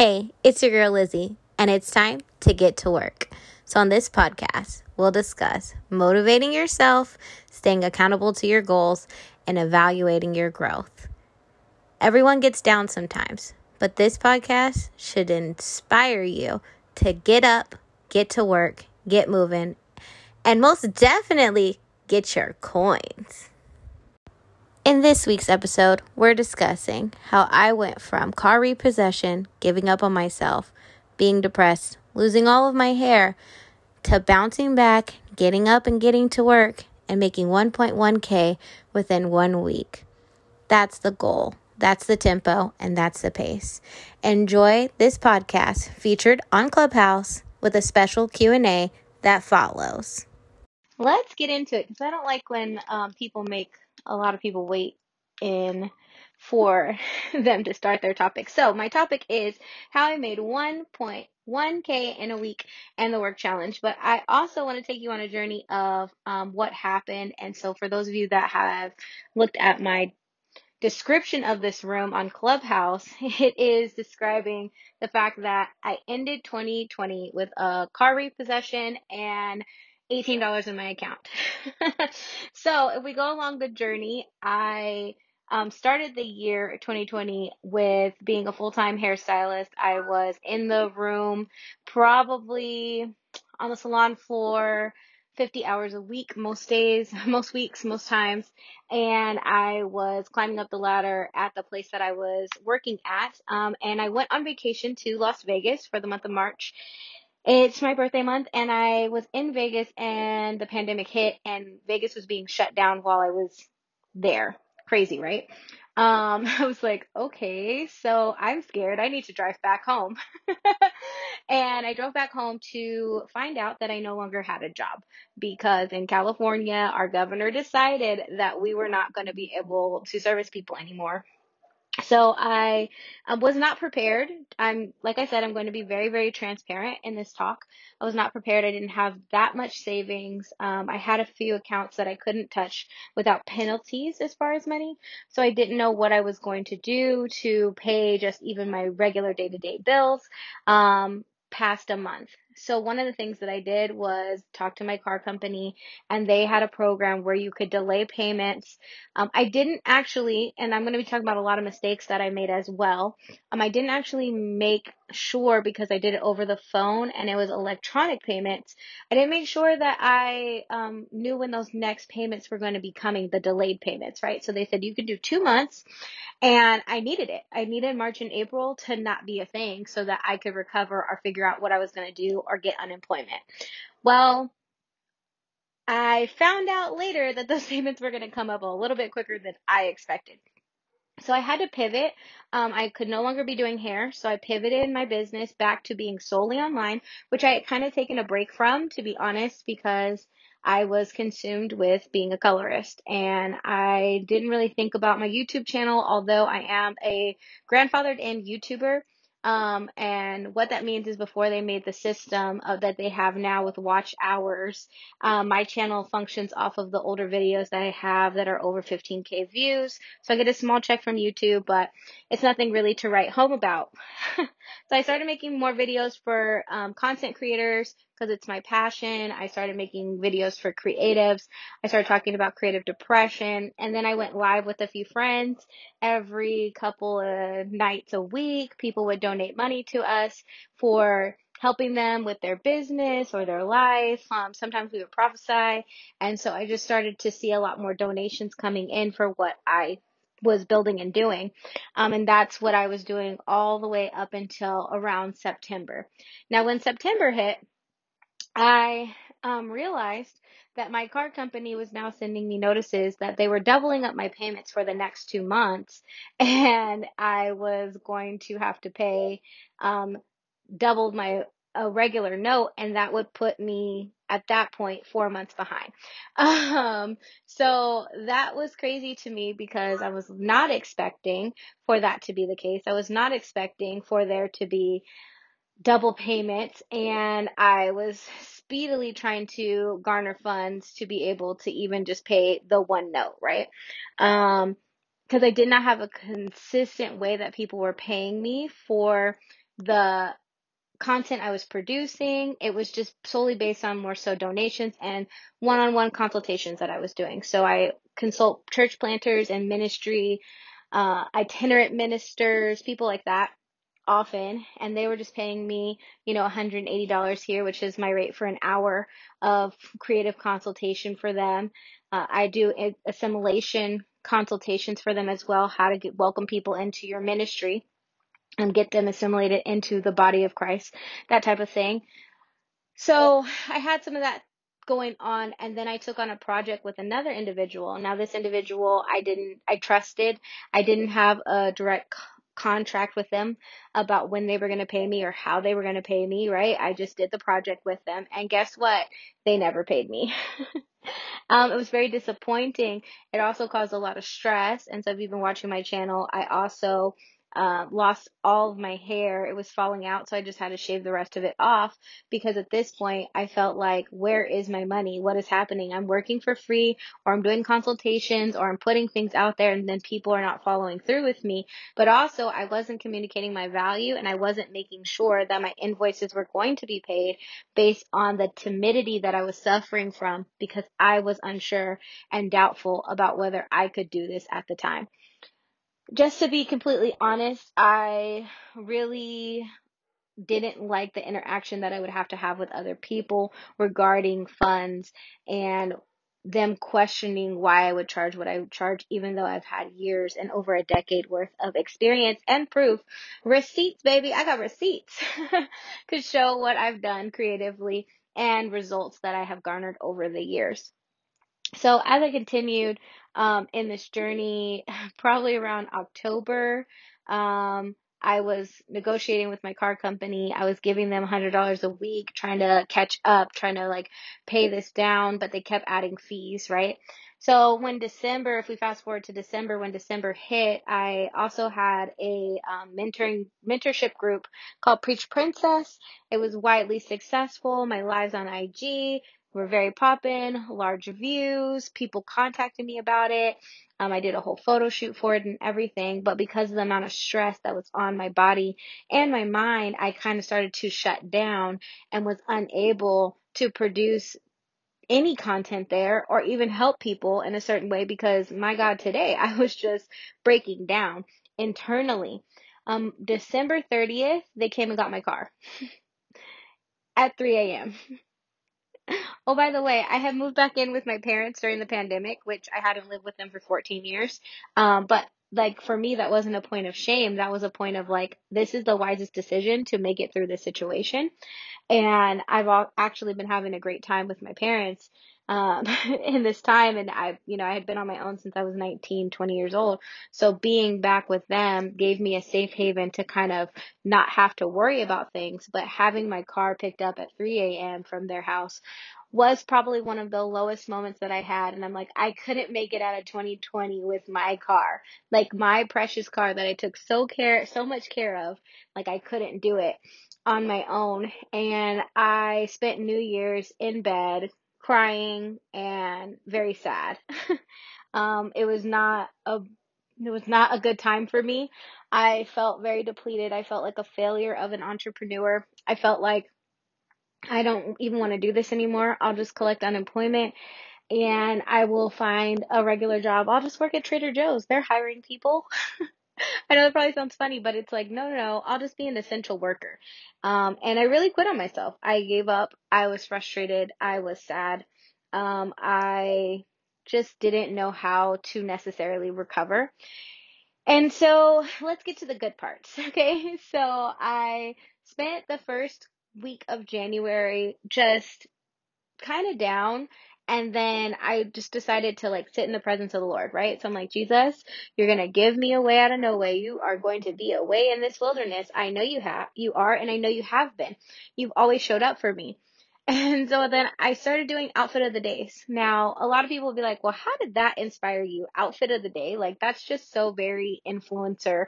Hey, it's your girl Lizzie, and it's time to get to work. So, on this podcast, we'll discuss motivating yourself, staying accountable to your goals, and evaluating your growth. Everyone gets down sometimes, but this podcast should inspire you to get up, get to work, get moving, and most definitely get your coins. In this week's episode, we're discussing how I went from car repossession, giving up on myself, being depressed, losing all of my hair, to bouncing back, getting up and getting to work, and making 1.1K within one week. That's the goal. That's the tempo and that's the pace. Enjoy this podcast featured on Clubhouse with a special Q&A that follows. Let's get into it because I don't like when um, people make a lot of people wait in for them to start their topic. So, my topic is how I made 1.1k in a week and the work challenge. But I also want to take you on a journey of um, what happened. And so, for those of you that have looked at my description of this room on Clubhouse, it is describing the fact that I ended 2020 with a car repossession and $18 in my account. so if we go along the journey, I um, started the year 2020 with being a full time hairstylist. I was in the room probably on the salon floor 50 hours a week, most days, most weeks, most times. And I was climbing up the ladder at the place that I was working at. Um, and I went on vacation to Las Vegas for the month of March. It's my birthday month, and I was in Vegas, and the pandemic hit, and Vegas was being shut down while I was there. Crazy, right? Um, I was like, okay, so I'm scared. I need to drive back home. and I drove back home to find out that I no longer had a job because in California, our governor decided that we were not going to be able to service people anymore so I um, was not prepared. I'm, like I said, I'm going to be very, very transparent in this talk. I was not prepared. I didn't have that much savings. Um, I had a few accounts that I couldn't touch without penalties as far as money. So I didn't know what I was going to do to pay just even my regular day to day bills. Um, past a month. So one of the things that I did was talk to my car company and they had a program where you could delay payments. Um, I didn't actually, and I'm going to be talking about a lot of mistakes that I made as well. Um, I didn't actually make sure because I did it over the phone and it was electronic payments. I didn't make sure that I um, knew when those next payments were going to be coming, the delayed payments, right? So they said you could do two months and I needed it. I needed March and April to not be a thing so that I could recover or figure out what I was going to do or get unemployment. Well, I found out later that those payments were going to come up a little bit quicker than I expected. So I had to pivot. Um, I could no longer be doing hair, so I pivoted my business back to being solely online, which I had kind of taken a break from, to be honest, because I was consumed with being a colorist and I didn't really think about my YouTube channel, although I am a grandfathered in YouTuber. Um, and what that means is before they made the system that they have now with watch hours, um, my channel functions off of the older videos that I have that are over 15k views. So I get a small check from YouTube, but it's nothing really to write home about. so I started making more videos for um, content creators, because it's my passion. I started making videos for creatives. I started talking about creative depression. And then I went live with a few friends every couple of nights a week. People would donate money to us for helping them with their business or their life. Um, sometimes we would prophesy. And so I just started to see a lot more donations coming in for what I was building and doing. Um, and that's what I was doing all the way up until around September. Now, when September hit, I um, realized that my car company was now sending me notices that they were doubling up my payments for the next two months, and I was going to have to pay um, double my a regular note, and that would put me at that point four months behind. Um, so that was crazy to me because I was not expecting for that to be the case. I was not expecting for there to be double payments and I was speedily trying to garner funds to be able to even just pay the one note, right? Um, because I did not have a consistent way that people were paying me for the content I was producing. It was just solely based on more so donations and one on one consultations that I was doing. So I consult church planters and ministry, uh, itinerant ministers, people like that often and they were just paying me you know $180 here which is my rate for an hour of creative consultation for them uh, i do assimilation consultations for them as well how to get, welcome people into your ministry and get them assimilated into the body of Christ, that type of thing. So I had some of that going on and then I took on a project with another individual. Now this individual I didn't I trusted. I didn't have a direct contract with them about when they were going to pay me or how they were going to pay me, right? I just did the project with them and guess what? They never paid me. um, it was very disappointing. It also caused a lot of stress. And so if you've been watching my channel, I also uh, lost all of my hair. It was falling out, so I just had to shave the rest of it off because at this point I felt like, where is my money? What is happening? I'm working for free, or I'm doing consultations, or I'm putting things out there, and then people are not following through with me. But also, I wasn't communicating my value, and I wasn't making sure that my invoices were going to be paid based on the timidity that I was suffering from because I was unsure and doubtful about whether I could do this at the time just to be completely honest, I really didn't like the interaction that I would have to have with other people regarding funds and them questioning why I would charge what I would charge, even though I've had years and over a decade worth of experience and proof. Receipts, baby. I got receipts to show what I've done creatively and results that I have garnered over the years. So as I continued um, in this journey, probably around October, um, I was negotiating with my car company. I was giving them $100 a week, trying to catch up, trying to like pay this down, but they kept adding fees, right? So when December, if we fast forward to December, when December hit, I also had a um, mentoring mentorship group called Preach Princess. It was widely successful. My lives on IG were very poppin', large views, people contacted me about it. Um, I did a whole photo shoot for it and everything, but because of the amount of stress that was on my body and my mind, I kind of started to shut down and was unable to produce any content there or even help people in a certain way because my God, today I was just breaking down internally. Um, December 30th, they came and got my car at 3 a.m. Oh, by the way, I have moved back in with my parents during the pandemic, which I hadn't lived with them for 14 years. Um, but like for me, that wasn't a point of shame. That was a point of like, this is the wisest decision to make it through this situation. And I've actually been having a great time with my parents um, in this time. And I, you know, I had been on my own since I was 19, 20 years old. So being back with them gave me a safe haven to kind of not have to worry about things. But having my car picked up at 3 a.m. from their house was probably one of the lowest moments that I had. And I'm like, I couldn't make it out of 2020 with my car. Like my precious car that I took so care, so much care of. Like I couldn't do it on my own. And I spent New Year's in bed crying and very sad. um, it was not a it was not a good time for me. I felt very depleted. I felt like a failure of an entrepreneur. I felt like I don't even want to do this anymore. I'll just collect unemployment and I will find a regular job. I'll just work at Trader Joe's. They're hiring people. I know that probably sounds funny, but it's like, no, no, no, I'll just be an essential worker. Um, and I really quit on myself. I gave up. I was frustrated. I was sad. Um, I just didn't know how to necessarily recover. And so let's get to the good parts. Okay. So I spent the first week of January just kind of down and then I just decided to like sit in the presence of the Lord, right? So I'm like, Jesus, you're going to give me a way out of no way. You are going to be a way in this wilderness. I know you have, you are, and I know you have been. You've always showed up for me. And so then I started doing outfit of the days. Now, a lot of people will be like, well, how did that inspire you? Outfit of the day? Like, that's just so very influencer.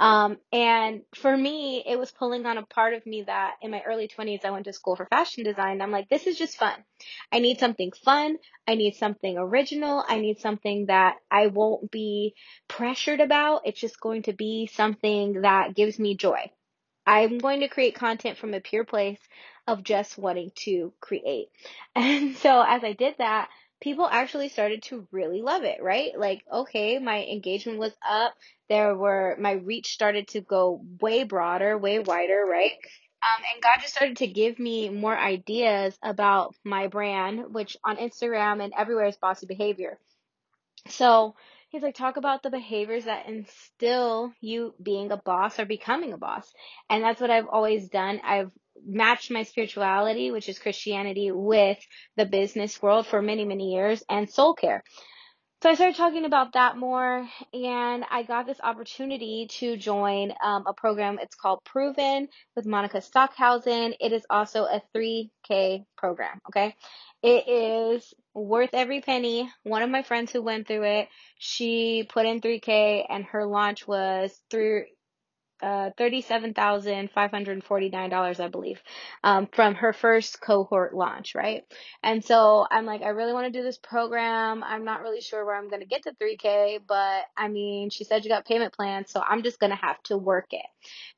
Um, and for me, it was pulling on a part of me that in my early 20s, I went to school for fashion design. I'm like, this is just fun. I need something fun. I need something original. I need something that I won't be pressured about. It's just going to be something that gives me joy. I'm going to create content from a pure place of just wanting to create. And so as I did that, people actually started to really love it, right? Like, okay, my engagement was up. There were, my reach started to go way broader, way wider, right? Um, and God just started to give me more ideas about my brand, which on Instagram and everywhere is bossy behavior. So he's like, talk about the behaviors that instill you being a boss or becoming a boss. And that's what I've always done. I've matched my spirituality, which is Christianity, with the business world for many, many years and soul care. So I started talking about that more, and I got this opportunity to join um, a program. It's called Proven with Monica Stockhausen. It is also a 3K program, okay? It is worth every penny. One of my friends who went through it, she put in 3K, and her launch was through uh, $37,549, I believe, um, from her first cohort launch, right? And so I'm like, I really want to do this program. I'm not really sure where I'm going to get to 3K, but I mean, she said you got payment plans, so I'm just going to have to work it.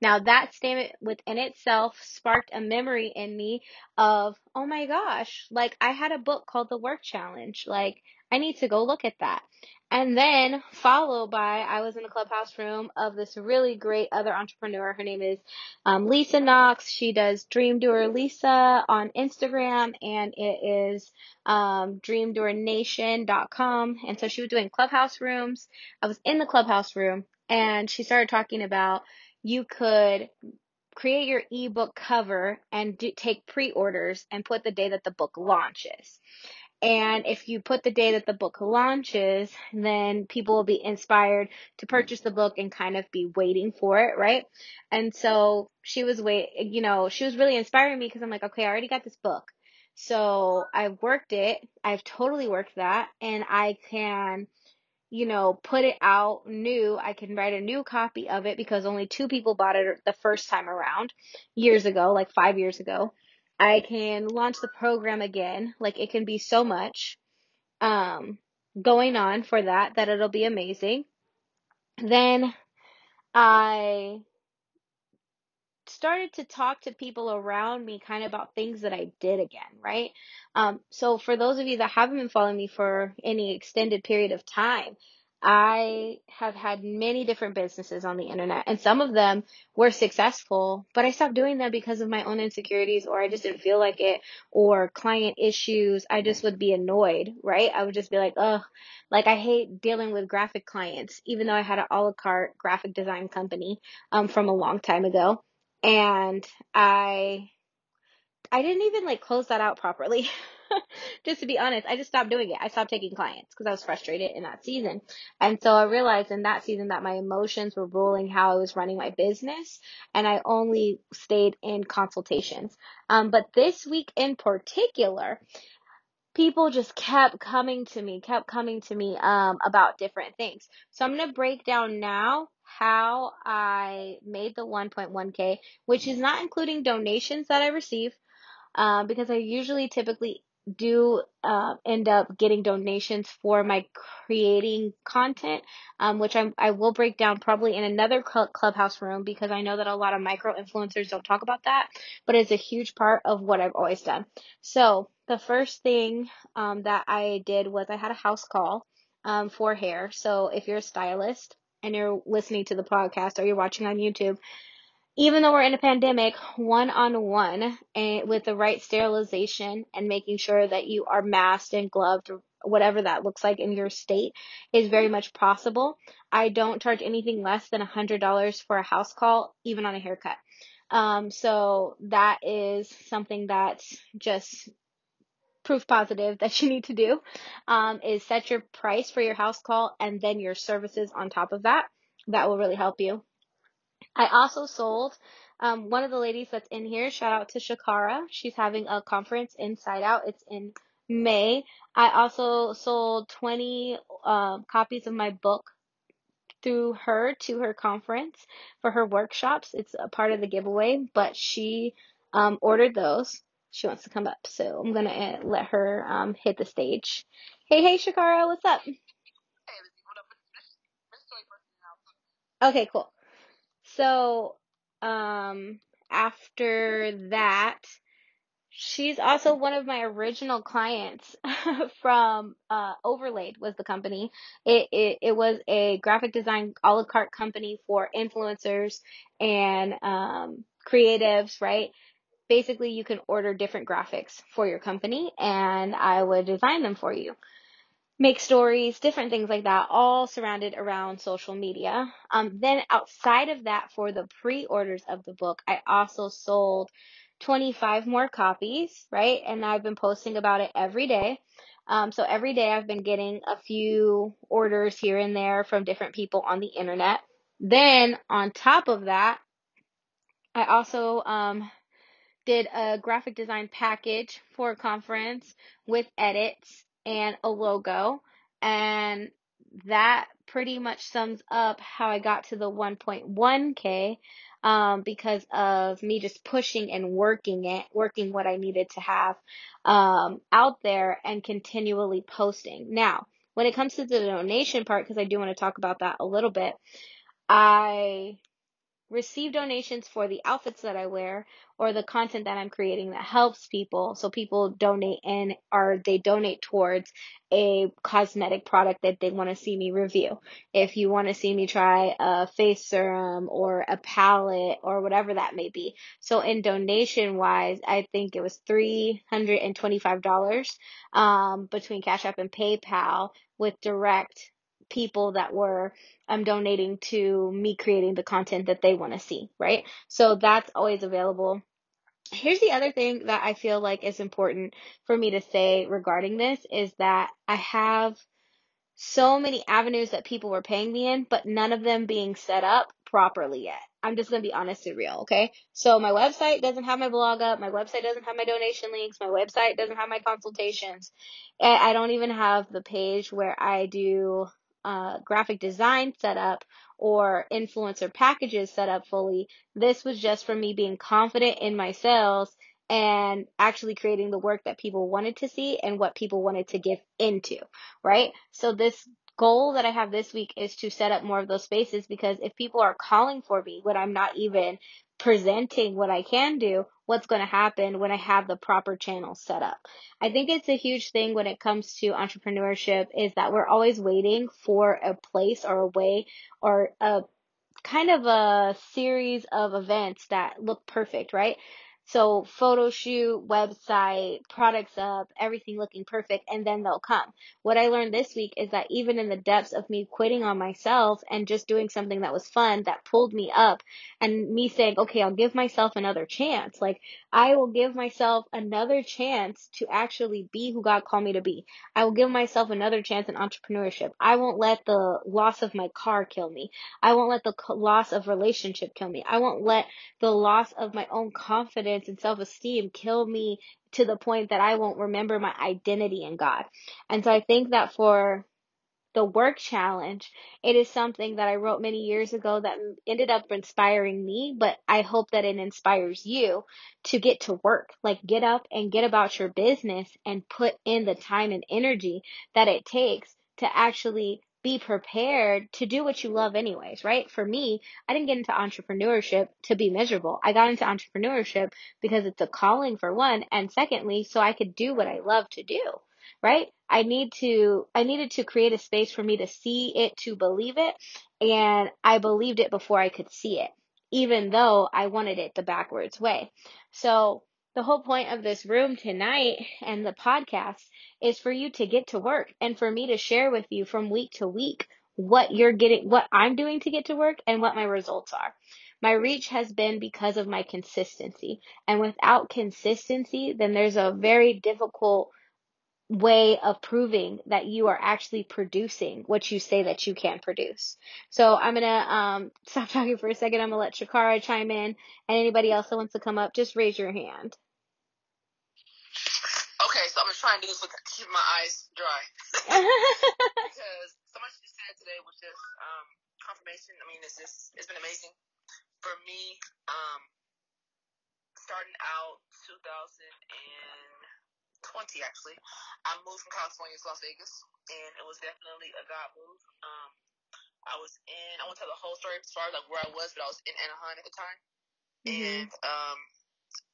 Now, that statement within itself sparked a memory in me of, oh my gosh, like I had a book called The Work Challenge. Like, I need to go look at that. And then followed by, I was in a clubhouse room of this really great other entrepreneur. Her name is um, Lisa Knox. She does Dream Doer Lisa on Instagram and it is um, dreamdoernation.com. And so she was doing clubhouse rooms. I was in the clubhouse room and she started talking about you could create your ebook cover and do, take pre-orders and put the day that the book launches. And if you put the day that the book launches, then people will be inspired to purchase the book and kind of be waiting for it, right? And so she was wait, you know, she was really inspiring me because I'm like, okay, I already got this book. So I've worked it. I've totally worked that and I can, you know, put it out new. I can write a new copy of it because only two people bought it the first time around years ago, like five years ago. I can launch the program again. Like it can be so much um, going on for that that it'll be amazing. Then I started to talk to people around me kind of about things that I did again, right? Um, so for those of you that haven't been following me for any extended period of time, I have had many different businesses on the internet and some of them were successful, but I stopped doing them because of my own insecurities or I just didn't feel like it or client issues. I just would be annoyed, right? I would just be like, oh, like I hate dealing with graphic clients, even though I had an a la carte graphic design company, um, from a long time ago. And I, I didn't even like close that out properly. just to be honest, I just stopped doing it. I stopped taking clients because I was frustrated in that season. And so I realized in that season that my emotions were ruling how I was running my business and I only stayed in consultations. Um, but this week in particular, people just kept coming to me, kept coming to me, um, about different things. So I'm going to break down now how I made the 1.1K, which is not including donations that I receive, um, because I usually typically do uh, end up getting donations for my creating content, um, which I'm, I will break down probably in another cl- clubhouse room because I know that a lot of micro influencers don't talk about that, but it's a huge part of what I've always done. So the first thing um, that I did was I had a house call um, for hair. So if you're a stylist and you're listening to the podcast or you're watching on YouTube, even though we're in a pandemic, one on one with the right sterilization and making sure that you are masked and gloved whatever that looks like in your state is very much possible. I don't charge anything less than a $100 for a house call, even on a haircut. Um, so that is something that's just proof positive that you need to do um, is set your price for your house call and then your services on top of that. That will really help you. I also sold um, one of the ladies that's in here. Shout out to Shakara. She's having a conference inside out. It's in May. I also sold 20 um, copies of my book through her to her conference for her workshops. It's a part of the giveaway, but she um, ordered those. She wants to come up, so I'm gonna uh, let her um, hit the stage. Hey, hey, Shakara, what's up? Okay, cool. So um, after that, she's also one of my original clients from uh, Overlaid was the company. It, it it was a graphic design a la carte company for influencers and um, creatives, right? Basically, you can order different graphics for your company, and I would design them for you make stories, different things like that, all surrounded around social media. Um, then outside of that, for the pre-orders of the book, I also sold 25 more copies, right? And I've been posting about it every day. Um, so every day I've been getting a few orders here and there from different people on the internet. Then on top of that, I also um, did a graphic design package for a conference with edits and a logo. And that pretty much sums up how I got to the 1.1K um, because of me just pushing and working it, working what I needed to have um, out there and continually posting. Now, when it comes to the donation part, because I do want to talk about that a little bit, I receive donations for the outfits that I wear or the content that I'm creating that helps people. So people donate in or they donate towards a cosmetic product that they want to see me review. If you want to see me try a face serum or a palette or whatever that may be. So in donation wise, I think it was $325 um, between Cash App and PayPal with direct people that were um, donating to me creating the content that they want to see, right? So that's always available. Here's the other thing that I feel like is important for me to say regarding this is that I have so many avenues that people were paying me in, but none of them being set up properly yet. I'm just gonna be honest and real, okay? So my website doesn't have my blog up, my website doesn't have my donation links, my website doesn't have my consultations. I don't even have the page where I do uh, graphic design set up or influencer packages set up fully. This was just for me being confident in my sales and actually creating the work that people wanted to see and what people wanted to give into, right? So this goal that I have this week is to set up more of those spaces because if people are calling for me when I'm not even presenting what I can do, what's going to happen when I have the proper channel set up. I think it's a huge thing when it comes to entrepreneurship is that we're always waiting for a place or a way or a kind of a series of events that look perfect, right? So photo shoot, website, products up, everything looking perfect, and then they'll come. What I learned this week is that even in the depths of me quitting on myself and just doing something that was fun that pulled me up and me saying, okay, I'll give myself another chance. Like I will give myself another chance to actually be who God called me to be. I will give myself another chance in entrepreneurship. I won't let the loss of my car kill me. I won't let the loss of relationship kill me. I won't let the loss of my own confidence confidence and self esteem kill me to the point that I won't remember my identity in God. And so I think that for the work challenge, it is something that I wrote many years ago that ended up inspiring me, but I hope that it inspires you to get to work. Like get up and get about your business and put in the time and energy that it takes to actually be prepared to do what you love anyways, right? For me, I didn't get into entrepreneurship to be miserable. I got into entrepreneurship because it's a calling for one, and secondly, so I could do what I love to do, right? I need to, I needed to create a space for me to see it, to believe it, and I believed it before I could see it, even though I wanted it the backwards way. So, the whole point of this room tonight and the podcast is for you to get to work and for me to share with you from week to week what you're getting, what I'm doing to get to work and what my results are. My reach has been because of my consistency. And without consistency, then there's a very difficult way of proving that you are actually producing what you say that you can produce. So I'm gonna um, stop talking for a second. I'm gonna let Shakara chime in, and anybody else that wants to come up, just raise your hand. Okay, so I'm gonna try and do this with keep my eyes dry because so much you said today was just um, confirmation. I mean, it's just it's been amazing for me. Um, starting out 2000 and 20 actually. I moved from California to Las Vegas, and it was definitely a God move. Um, I was in. I won't tell the whole story as far as like where I was, but I was in Anaheim at the time, mm-hmm. and um,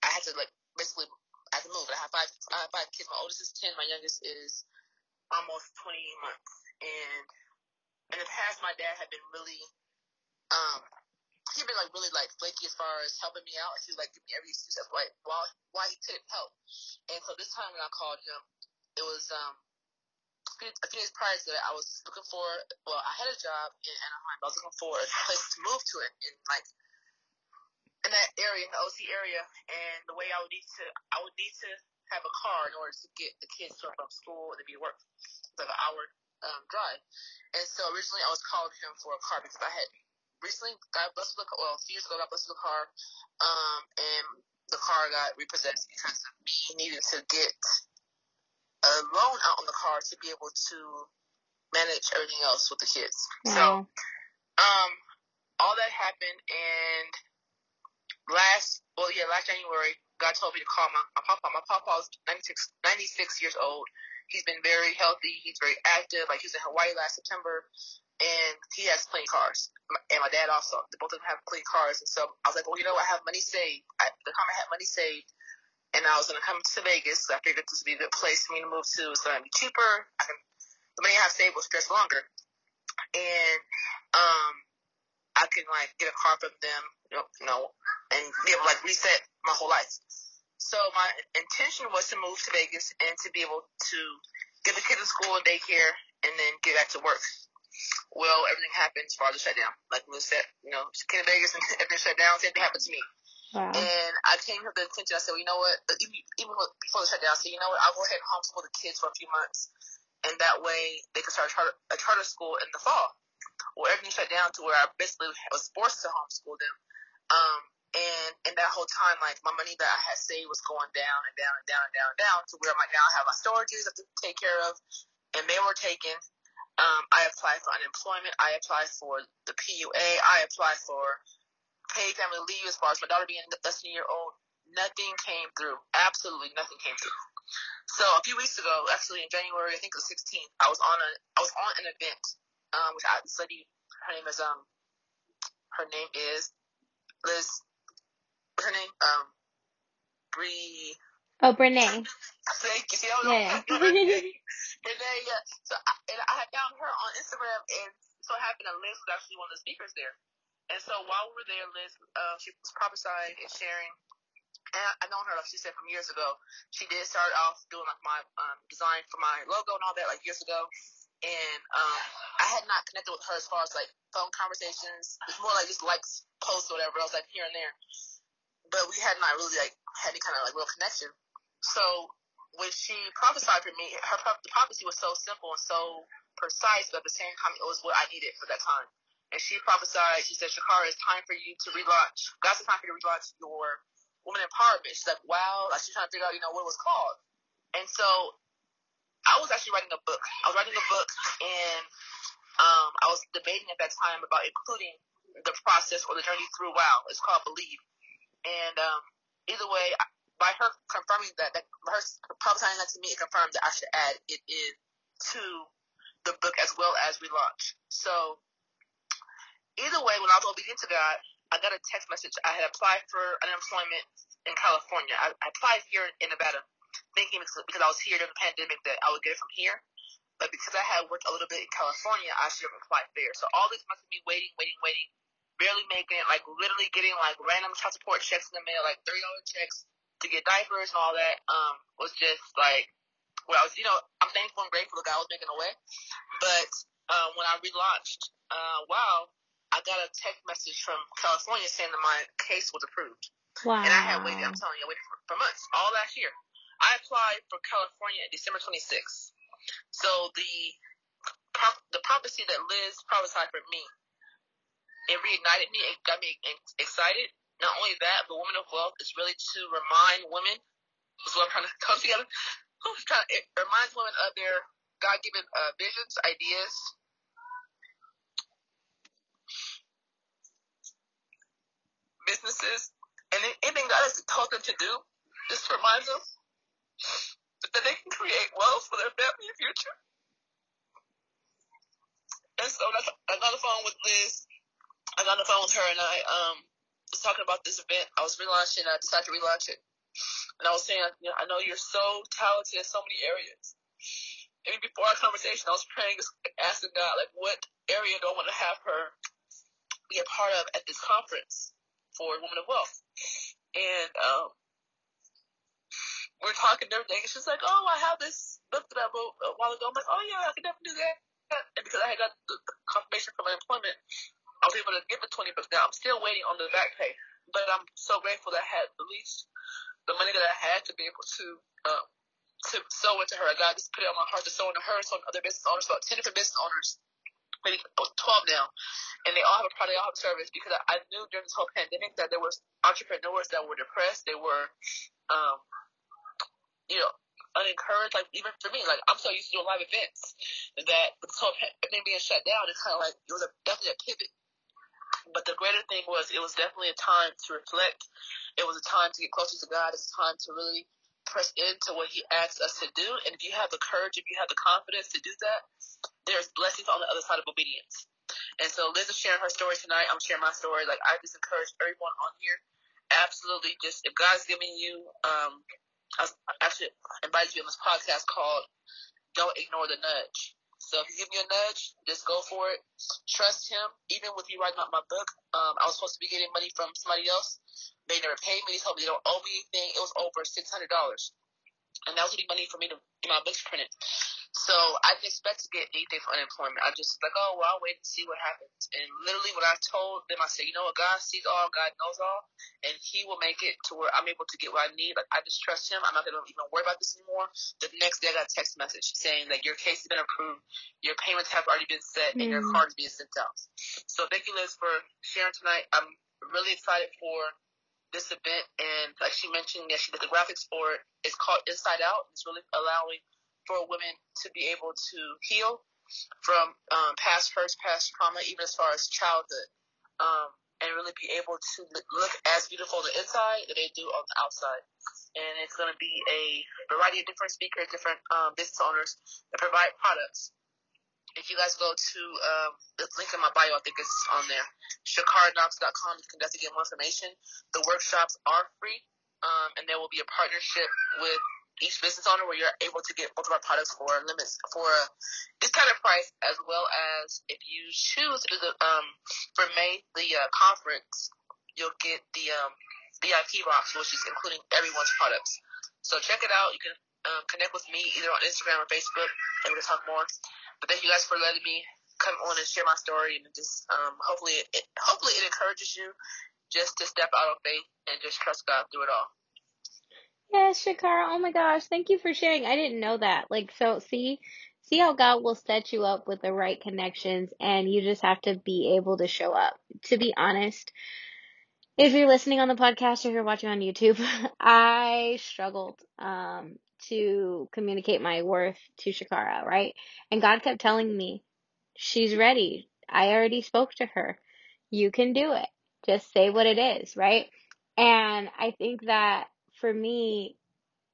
I had to like basically I had to move. I have five I have five kids. My oldest is ten. My youngest is almost twenty months. And in the past, my dad had been really um he'd been like really like flaky as far as helping me out. He like giving me every excuse as why why why he couldn't help. And so this time when I called him, it was um a few days prior to that, I was looking for, well, I had a job in Anaheim. But I was looking for a place to move to it in like in that area, in the OC area. And the way I would need to, I would need to have a car in order to get the kids to from school and to be work. It's like an hour um, drive. And so originally I was calling him for a car because I had recently got busted, the well, a few years ago got busted a car, um, and the car got repossessed because of me needing to get a loan out on the car to be able to manage everything else with the kids. Wow. So, um, all that happened, and last, well, yeah, last January, God told me to call my, my papa. My papa is 96, 96 years old. He's been very healthy. He's very active. Like, he was in Hawaii last September, and he has clean cars. And my dad also. Both of them have clean cars. And so I was like, well, you know? I have money saved. I, the time I had money saved, and I was gonna come to Vegas. So I figured this would be a good place for me to move to. It's gonna be cheaper. I can the money I have saved will stretch longer, and um, I can like get a car from them, you know, you know, and be able to like reset my whole life. So my intention was to move to Vegas and to be able to get the kids to school and daycare, and then get back to work. Well, everything happened as the shutdown. Like Lou said, you know, came to Vegas and everything shut down. Same thing happened to me. Wow. And I came to the attention. I said, well, you know what? Even, even before the shutdown, I said, you know what? I'll go ahead and homeschool the kids for a few months, and that way they can start a charter, a charter school in the fall. Well, everything shut down to where I basically was forced to homeschool them. Um, and in that whole time, like my money that I had saved was going down and down and down and down and down to where I'm now I have my storages to take care of, and they were taken. Um, I applied for unemployment. I applied for the PUA. I applied for paid family leave as far as my daughter being less than a year old. Nothing came through. Absolutely nothing came through. So a few weeks ago, actually in January, I think it was 16th, I was on a I was on an event, um, which I studied. Her name is um, her name is Liz. Her name? Um, Bree. Oh, Brene. Thank you. See, I yeah. Brene, yeah. So I, and I found her on Instagram, and so happened that Liz was actually one of the speakers there. And so while we were there, Liz, uh, she was prophesying and sharing. And I, know her, like she said, from years ago. She did start off doing like my um, design for my logo and all that, like years ago. And um, I had not connected with her as far as like phone conversations. It's more like just likes, posts, or whatever. I was like here and there, but we had not really like had any kind of like real connection. So when she prophesied for me, her the prophecy was so simple and so precise, but at the same time, it was what I needed for that time and she prophesied, she said, Shakara, it's time for you to relaunch. God's time for you to relaunch your woman empowerment. She's like, wow. Like she's trying to figure out, you know, what it was called. And so I was actually writing a book. I was writing a book and um, I was debating at that time about including the process or the journey through wow. It's called Believe. And um, either way, by her confirming that, that her prophesying that to me, it confirmed that I should add it in to the book as well as relaunch. So either way, when I was obedient to God, I got a text message. I had applied for unemployment in California. I, I applied here in Nevada, thinking because I was here during the pandemic that I would get it from here. But because I had worked a little bit in California, I should have applied there. So all this months of me waiting, waiting, waiting, barely making it, like literally getting like random child support checks in the mail, like thirty dollar checks to get diapers and all that, um, was just like well, I was, you know, I'm thankful and grateful that God was making a way. But um, when I relaunched, uh, wow, I got a text message from California saying that my case was approved. Wow. And I had waited, I'm telling you, I waited for, for months, all last year. I applied for California in December 26th. So the the prophecy that Liz prophesied for me, it reignited me, it got me excited. Not only that, but Women of Wealth is really to remind women, is what I'm trying to come together, it reminds women of their God-given uh, visions, ideas, businesses, and anything God has told them to do, just to remind them that they can create wealth for their family and future. And so on the phone with Liz. I got on the phone with her, and I um was talking about this event. I was relaunching. I decided to relaunch it, and I was saying, you know, I know you're so talented in so many areas. And before our conversation, I was praying, asking God, like, what area do I want to have her be a part of at this conference for Women of Wealth? And um, we are talking and everything, and she's like, "Oh, I have this book that I wrote a while ago." I'm like, "Oh yeah, I can definitely do that." And because I had got the confirmation from my employment, I was able to give the 20 books. Now I'm still waiting on the back pay, but I'm so grateful that I had at least the money that I had to be able to um, to sow into her. God just put it on my heart to sow into her, into other business owners, about 10 different business owners, maybe 12 now, and they all have a product, they all have a service because I, I knew during this whole pandemic that there was entrepreneurs that were depressed, they were um, you know, unencouraged. Like even for me, like I'm so used to doing live events that this whole everything being shut down, it's kind of like it was a, definitely a pivot. But the greater thing was it was definitely a time to reflect. It was a time to get closer to God. It's a time to really press into what He asks us to do. And if you have the courage, if you have the confidence to do that, there's blessings on the other side of obedience. And so Liz is sharing her story tonight. I'm sharing my story. Like I just encourage everyone on here, absolutely, just if God's giving you um, I actually invited you on this podcast called Don't Ignore the Nudge. So if you give me a nudge, just go for it. Trust him. Even with me writing out my book, um, I was supposed to be getting money from somebody else. They never paid me. They told me they don't owe me anything. It was over six hundred dollars, and that was the money for me to get my books printed. So I didn't expect to get anything for unemployment. I just like, oh well, I'll wait and see what happens. And literally, when I told them, I said, you know what, God sees all, God knows all, and He will make it to where I'm able to get what I need. Like I just trust Him. I'm not gonna even worry about this anymore. The next day, I got a text message saying that your case has been approved, your payments have already been set, mm. and your mm. card is being sent out. So thank you, Liz, for sharing tonight. I'm really excited for this event, and like she mentioned, yeah, she did the graphics for it. It's called Inside Out. It's really allowing for women to be able to heal from um, past hurts, past trauma, even as far as childhood, um, and really be able to look as beautiful on the inside as they do on the outside. And it's going to be a variety of different speakers, different um, business owners that provide products. If you guys go to um, the link in my bio, I think it's on there, shakarknox.com, you can definitely get more information. The workshops are free, um, and there will be a partnership with each business owner where you're able to get both of our products for limits for a discounted price as well as if you choose to do the um for May the uh, conference you'll get the um VIP box which is including everyone's products. So check it out. You can um, connect with me either on Instagram or Facebook and we can talk more. But thank you guys for letting me come on and share my story and just um hopefully it hopefully it encourages you just to step out of faith and just trust God through it all. Yes, Shakara. Oh my gosh. Thank you for sharing. I didn't know that. Like, so see, see how God will set you up with the right connections and you just have to be able to show up. To be honest, if you're listening on the podcast or you're watching on YouTube, I struggled, um, to communicate my worth to Shakara, right? And God kept telling me, she's ready. I already spoke to her. You can do it. Just say what it is, right? And I think that for me,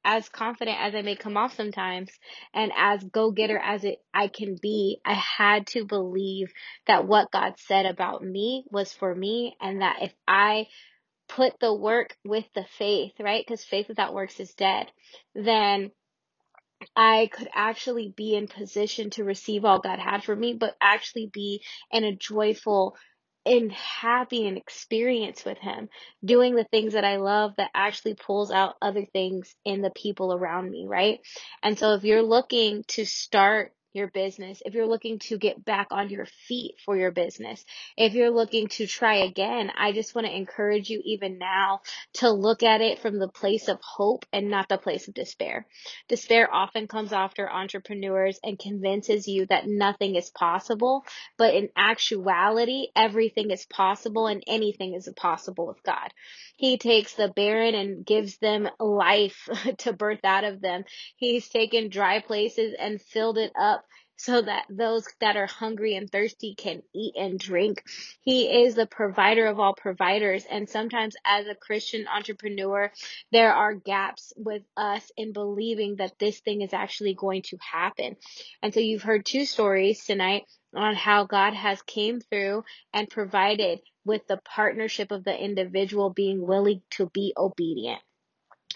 as confident as I may come off sometimes and as go getter as it I can be, I had to believe that what God said about me was for me and that if I put the work with the faith, right? Because faith without works is dead, then I could actually be in position to receive all God had for me, but actually be in a joyful and happy and experience with him doing the things that I love that actually pulls out other things in the people around me, right? And so if you're looking to start your business, if you're looking to get back on your feet for your business, if you're looking to try again, I just want to encourage you even now to look at it from the place of hope and not the place of despair. Despair often comes after entrepreneurs and convinces you that nothing is possible, but in actuality, everything is possible and anything is possible with God. He takes the barren and gives them life to birth out of them. He's taken dry places and filled it up so that those that are hungry and thirsty can eat and drink. He is the provider of all providers. And sometimes as a Christian entrepreneur, there are gaps with us in believing that this thing is actually going to happen. And so you've heard two stories tonight on how God has came through and provided with the partnership of the individual being willing to be obedient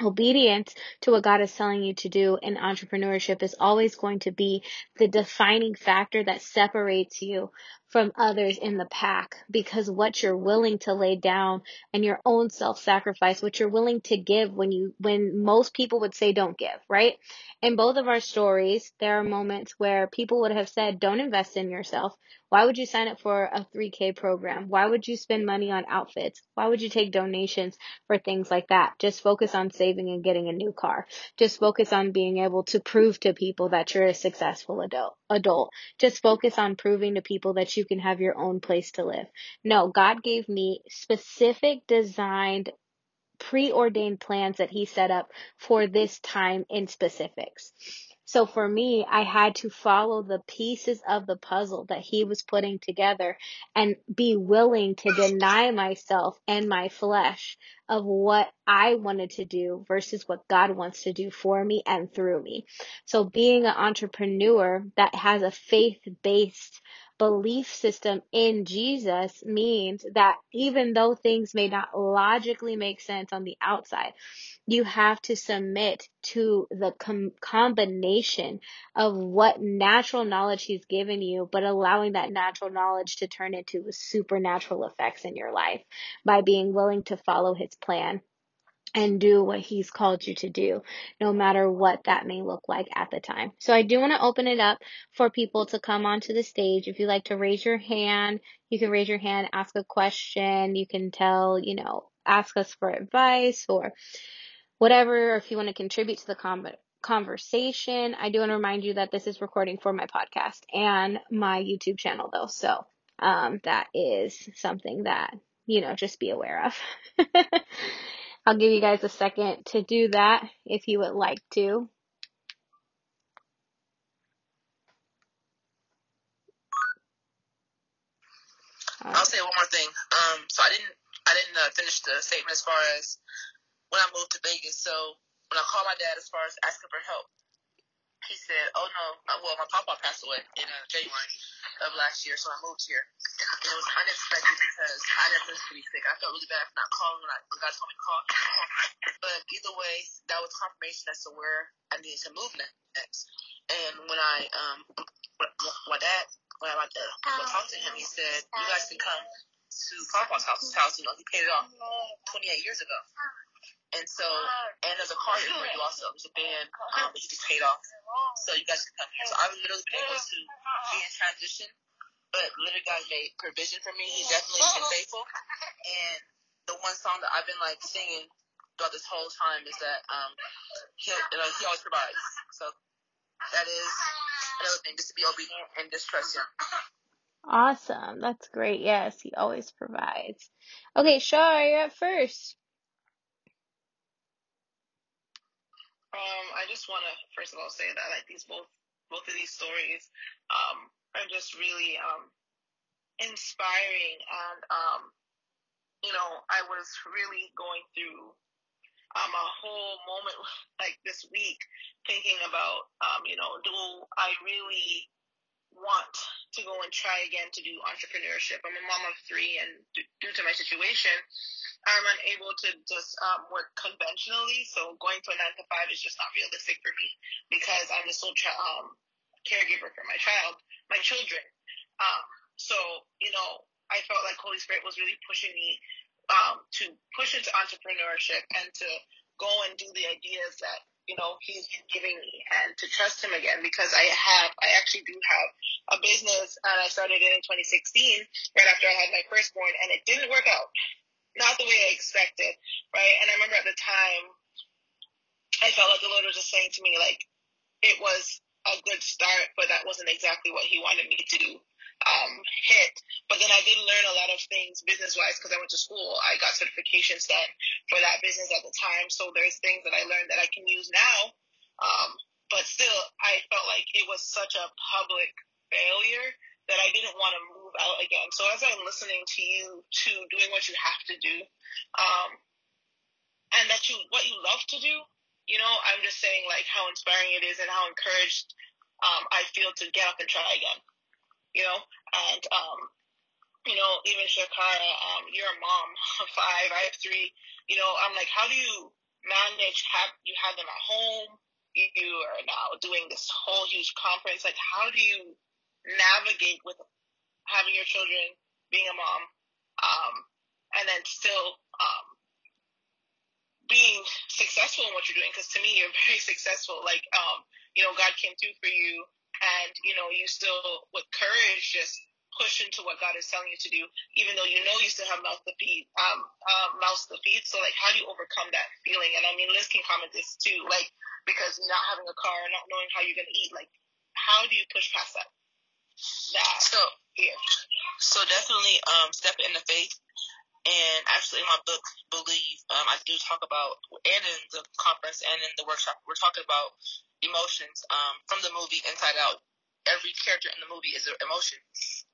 obedience to what God is telling you to do in entrepreneurship is always going to be the defining factor that separates you from others in the pack because what you're willing to lay down and your own self-sacrifice what you're willing to give when you when most people would say don't give right? In both of our stories there are moments where people would have said don't invest in yourself. Why would you sign up for a 3k program? Why would you spend money on outfits? Why would you take donations for things like that? Just focus on saving and getting a new car. Just focus on being able to prove to people that you're a successful adult adult. Just focus on proving to people that you can have your own place to live. No, God gave me specific designed preordained plans that he set up for this time in specifics. So for me, I had to follow the pieces of the puzzle that he was putting together and be willing to deny myself and my flesh of what I wanted to do versus what God wants to do for me and through me. So being an entrepreneur that has a faith based belief system in Jesus means that even though things may not logically make sense on the outside, you have to submit to the com- combination of what natural knowledge he's given you, but allowing that natural knowledge to turn into supernatural effects in your life by being willing to follow his plan and do what he's called you to do, no matter what that may look like at the time. So I do want to open it up for people to come onto the stage. If you'd like to raise your hand, you can raise your hand, ask a question. You can tell, you know, ask us for advice or whatever, or if you want to contribute to the conversation. I do want to remind you that this is recording for my podcast and my YouTube channel though. So, um, that is something that, you know, just be aware of. I'll give you guys a second to do that if you would like to. I'll say one more thing. Um, so I didn't, I didn't uh, finish the statement as far as when I moved to Vegas. So when I called my dad as far as asking for help, he said, "Oh no, well my papa passed away in uh, January of last year, so I moved here, and it was unexpected because I never was pretty sick. I felt really bad for not calling when, I, when God told me to call. But either way, that was confirmation as to where I needed to move next. And when I um my dad when I went to talked to him, he said, "You guys can come to Papa's house. His house, you know, he paid it off 28 years ago." And so, and there's a car here for you also. There's a band um, that you just paid off. So you guys can come here. So I've literally been able to be in transition, but literally God made provision for me. He's definitely been faithful. And the one song that I've been like singing throughout this whole time is that um, he, you know, he always provides. So that is another thing, just to be obedient and just trust him. Awesome. That's great. Yes, he always provides. Okay, Shar, you're up first. Um, I just want to first of all say that like these both both of these stories um, are just really um, inspiring, and um, you know, I was really going through um, a whole moment like this week thinking about, um, you know, do I really want to go and try again to do entrepreneurship? I'm a mom of three, and due to my situation, I'm unable to just um, work conventionally. So going to a nine to five is just not realistic for me because I'm the sole child, um, caregiver for my child, my children. Um, so you know, I felt like Holy Spirit was really pushing me um, to push into entrepreneurship and to go and do the ideas that you know he's giving me and to trust him again because I have I actually do have a business and I started it in 2016 right after I had my firstborn and it didn't work out not the way I expected, right? And I remember at the time, I felt like the Lord was just saying to me, like, it was a good start, but that wasn't exactly what He wanted me to um, hit. But then I did learn a lot of things business wise because I went to school. I got certifications done for that business at the time. So there's things that I learned that I can use now. Um, but still, I felt like it was such a public failure that I didn't want to move out again. So as I'm listening to you to doing what you have to do, um, and that you what you love to do, you know, I'm just saying like how inspiring it is and how encouraged um, I feel to get up and try again. You know, and um, you know, even Shakara, um, you're a mom of five, I have three. You know, I'm like, how do you manage? Have you have them at home? You are now doing this whole huge conference. Like, how do you navigate with having your children, being a mom, um, and then still um, being successful in what you're doing? Because to me, you're very successful. Like, um, you know, God came through for you, and you know, you still with courage just push into what God is telling you to do, even though you know you still have mouth to feed, um, uh, mouth to feed. So like, how do you overcome that feeling? And I mean, Liz can comment this too, like because not having a car, not knowing how you're gonna eat, like, how do you push past that? That so fear. So definitely, um, step into faith. And actually, in my book, Believe, um, I do talk about, and in the conference and in the workshop, we're talking about emotions um, from the movie Inside Out every character in the movie is an emotion.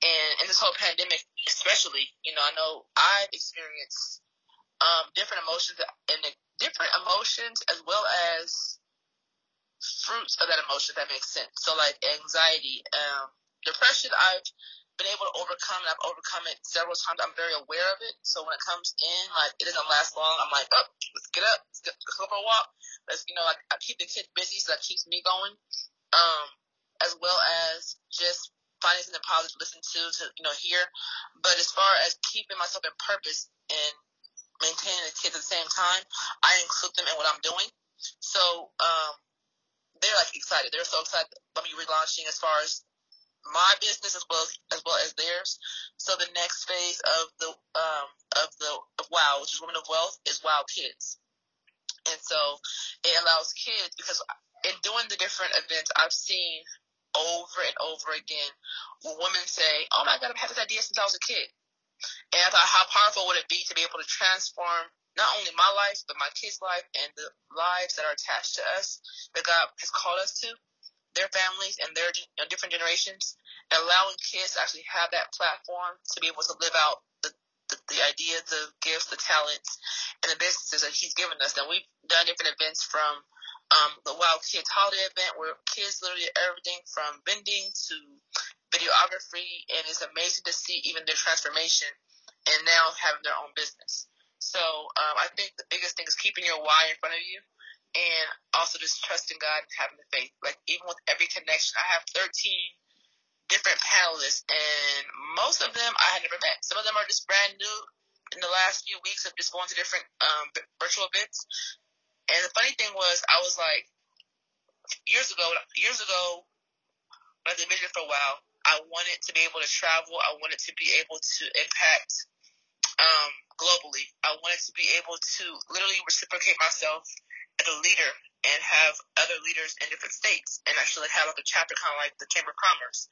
And in this whole pandemic, especially, you know, I know I've experienced um, different emotions and different emotions as well as fruits of that emotion. That makes sense. So like anxiety, um, depression, I've been able to overcome, and I've overcome it several times. I'm very aware of it. So when it comes in, like it doesn't last long. I'm like, oh, let's get up, let's go for a walk. Let's, you know, like I keep the kids busy, so that keeps me going. Um, as well as just finding something positive to listen to, to you know, hear. But as far as keeping myself in purpose and maintaining the kids at the same time, I include them in what I'm doing. So um, they're like excited. They're so excited about me relaunching as far as my business as well as, as well as theirs. So the next phase of the um, of the of WOW, which is Women of Wealth, is WOW Kids. And so it allows kids because in doing the different events, I've seen over and over again women say, "Oh my God, I've had this idea since I was a kid," and I thought, how powerful would it be to be able to transform not only my life but my kids' life and the lives that are attached to us that God has called us to, their families and their different generations, allowing kids to actually have that platform to be able to live out ideas, the gifts, the talents, and the businesses that He's given us. And we've done different events from um, the WOW Kids holiday event where kids literally everything from vending to videography, and it's amazing to see even their transformation and now having their own business. So um, I think the biggest thing is keeping your why in front of you, and also just trusting God and having the faith. Like even with every connection, I have 13 different panelists, and most of them I had never met. Some of them are just brand new in the last few weeks of just going to different um, virtual events. And the funny thing was, I was like, years ago, years ago, I did vision for a while, I wanted to be able to travel. I wanted to be able to impact um, globally. I wanted to be able to literally reciprocate myself as a leader and have other leaders in different states and actually have like a chapter kind of like the Chamber of Commerce.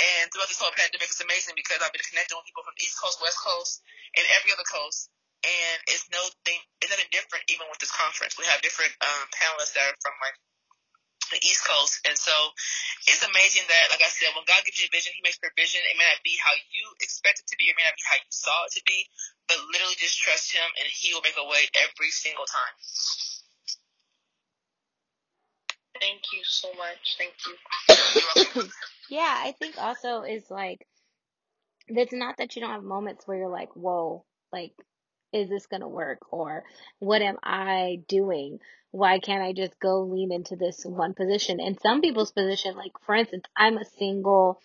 And throughout this whole pandemic, it's amazing because I've been connecting with people from East Coast, West Coast, and every other coast and it's no thing, it's nothing different even with this conference. We have different um, panelists that are from like the East Coast, and so it's amazing that, like I said, when God gives you a vision, He makes provision. It may not be how you expect it to be, it may not be how you saw it to be, but literally just trust Him, and He will make a way every single time. Thank you so much. Thank you. yeah, I think also is like it's not that you don't have moments where you're like, whoa, like is this going to work? Or what am I doing? Why can't I just go lean into this one position? In some people's position, like for instance, I'm a single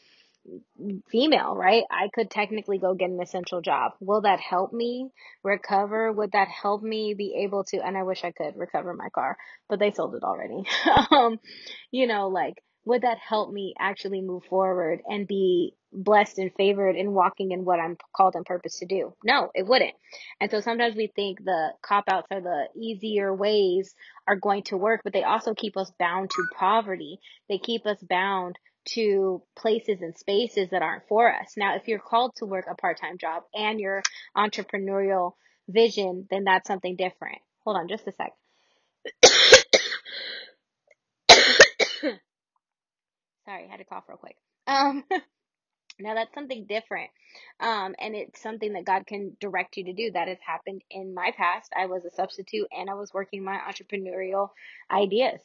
female, right? I could technically go get an essential job. Will that help me recover? Would that help me be able to, and I wish I could recover my car, but they sold it already. um, you know, like, would that help me actually move forward and be blessed and favored in walking in what I'm called and purpose to do? No, it wouldn't. And so sometimes we think the cop outs or the easier ways are going to work, but they also keep us bound to poverty. They keep us bound to places and spaces that aren't for us. Now, if you're called to work a part time job and your entrepreneurial vision, then that's something different. Hold on just a sec. Sorry, I had to cough real quick. Um, now that's something different. Um, and it's something that God can direct you to do. That has happened in my past. I was a substitute and I was working my entrepreneurial ideas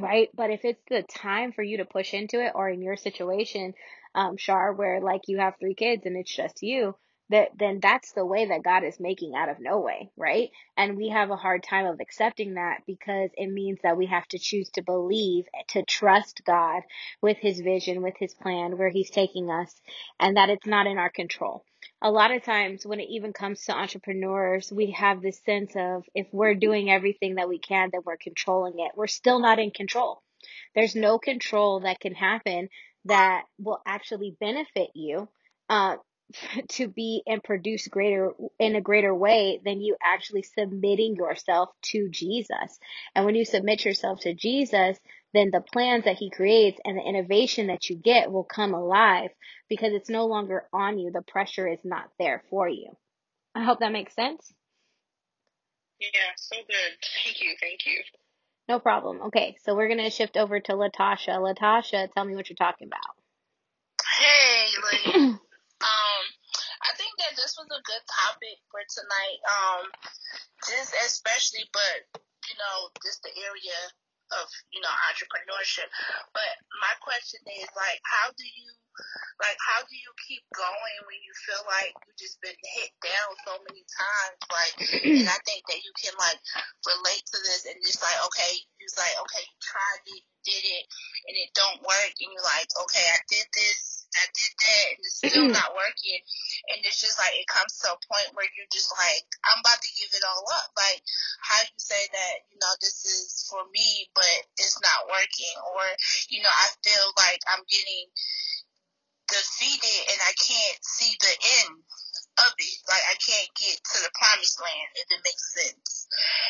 right? But if it's the time for you to push into it, or in your situation, um, Shar, where like you have three kids and it's just you, that then that's the way that God is making out of no way, right? And we have a hard time of accepting that because it means that we have to choose to believe, to trust God with his vision, with his plan, where he's taking us, and that it's not in our control. A lot of times when it even comes to entrepreneurs, we have this sense of if we're doing everything that we can, then we're controlling it. We're still not in control. There's no control that can happen that will actually benefit you. Uh, to be and produce greater in a greater way than you actually submitting yourself to Jesus. And when you submit yourself to Jesus, then the plans that he creates and the innovation that you get will come alive because it's no longer on you. The pressure is not there for you. I hope that makes sense. Yeah, so good. Thank you. Thank you. No problem. Okay, so we're going to shift over to Latasha. Latasha, tell me what you're talking about. Hey, Um, I think that this was a good topic for tonight. Um, just especially, but you know, just the area of you know entrepreneurship. But my question is like, how do you like how do you keep going when you feel like you just been hit down so many times? Like, and I think that you can like relate to this and just like, okay, you like, okay, you tried it, you did it, and it don't work, and you're like, okay, I did this, I did that, and it's still mm-hmm. not working, and it's just like it comes to a point where you're just like, I'm about to give it all up. Like, how you say that, you know, this is for me, but it's not working, or you know, I feel like I'm getting defeated and I can't see the end of it. Like I can't get to the promised land if it makes sense.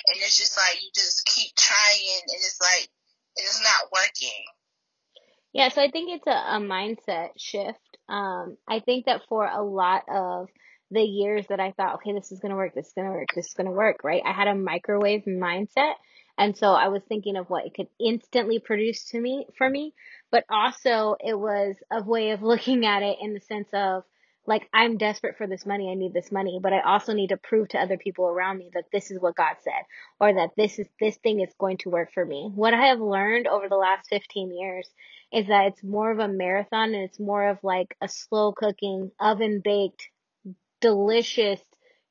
And it's just like you just keep trying and it's like it's not working. Yeah, so I think it's a, a mindset shift. Um, I think that for a lot of the years that I thought, okay, this is gonna work, this is gonna work, this is gonna work, right? I had a microwave mindset. And so I was thinking of what it could instantly produce to me for me, but also it was a way of looking at it in the sense of like I'm desperate for this money, I need this money, but I also need to prove to other people around me that this is what God said or that this is this thing is going to work for me. What I have learned over the last 15 years is that it's more of a marathon and it's more of like a slow cooking, oven baked, delicious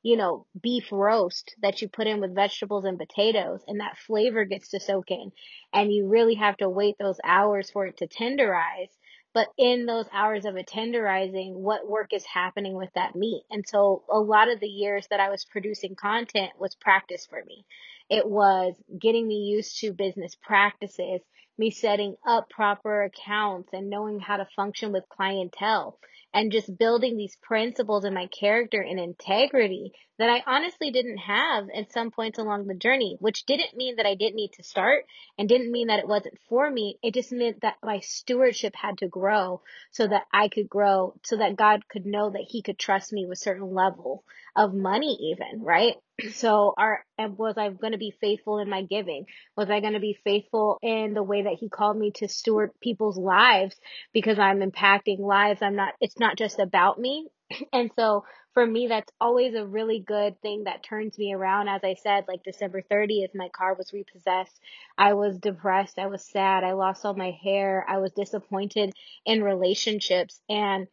you know, beef roast that you put in with vegetables and potatoes and that flavor gets to soak in. And you really have to wait those hours for it to tenderize. But in those hours of it tenderizing, what work is happening with that meat? And so a lot of the years that I was producing content was practice for me. It was getting me used to business practices, me setting up proper accounts and knowing how to function with clientele and just building these principles in my character and integrity that I honestly didn't have at some points along the journey, which didn't mean that I didn't need to start and didn't mean that it wasn't for me. It just meant that my stewardship had to grow so that I could grow, so that God could know that he could trust me with certain level of money even, right? So are was I going to be faithful in my giving? Was I going to be faithful in the way that he called me to steward people's lives because I'm impacting lives. I'm not it's not just about me. And so for me that's always a really good thing that turns me around. As I said, like December 30th my car was repossessed. I was depressed, I was sad, I lost all my hair, I was disappointed in relationships and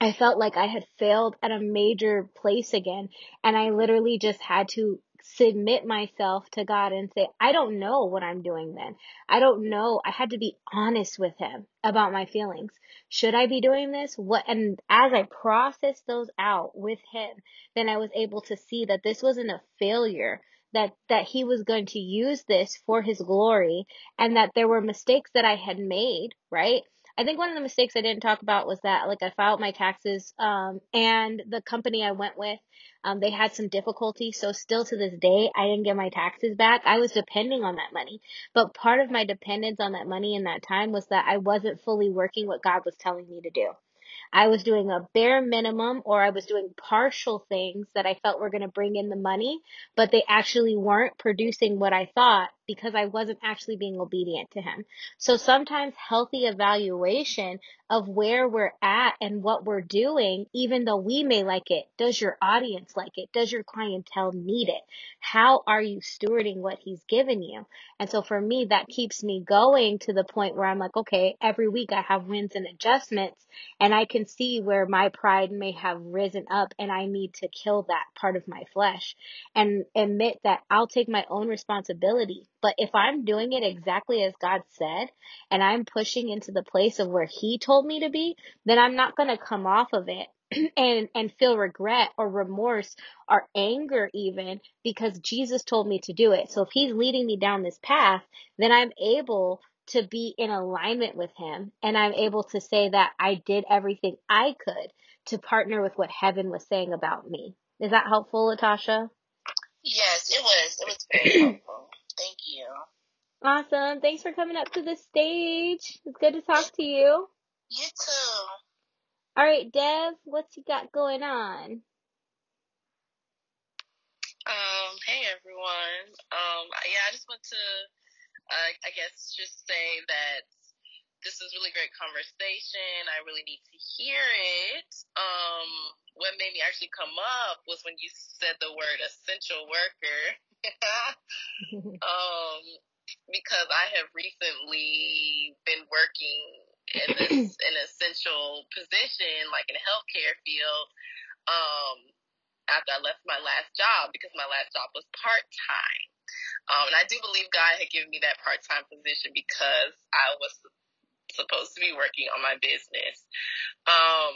I felt like I had failed at a major place again. And I literally just had to submit myself to God and say, I don't know what I'm doing then. I don't know. I had to be honest with Him about my feelings. Should I be doing this? What? And as I processed those out with Him, then I was able to see that this wasn't a failure. That, that he was going to use this for his glory and that there were mistakes that I had made, right? I think one of the mistakes I didn't talk about was that like I filed my taxes um, and the company I went with um, they had some difficulty. So still to this day, I didn't get my taxes back. I was depending on that money. But part of my dependence on that money in that time was that I wasn't fully working what God was telling me to do. I was doing a bare minimum or I was doing partial things that I felt were going to bring in the money, but they actually weren't producing what I thought because I wasn't actually being obedient to him. So sometimes healthy evaluation of where we're at and what we're doing, even though we may like it, does your audience like it? Does your clientele need it? How are you stewarding what he's given you? And so for me, that keeps me going to the point where I'm like, okay, every week I have wins and adjustments and I can see where my pride may have risen up and I need to kill that part of my flesh and admit that I'll take my own responsibility. But if I'm doing it exactly as God said and I'm pushing into the place of where he told me to be, then I'm not going to come off of it and and feel regret or remorse or anger even because Jesus told me to do it. So if he's leading me down this path, then I'm able to be in alignment with him and I'm able to say that I did everything I could to partner with what heaven was saying about me. Is that helpful, Latasha? Yes, it was. It was very helpful. Thank you. Awesome. Thanks for coming up to the stage. It's good to talk to you. You too. All right, Dev, what you got going on? Um, hey everyone. Um, yeah, I just want to, uh, I guess, just say that this is really great conversation. I really need to hear it. Um, what made me actually come up was when you said the word essential worker. um, because I have recently been working in this an essential position, like in the healthcare field. Um, after I left my last job because my last job was part time. Um, and I do believe God had given me that part time position because I was supposed to be working on my business. Um,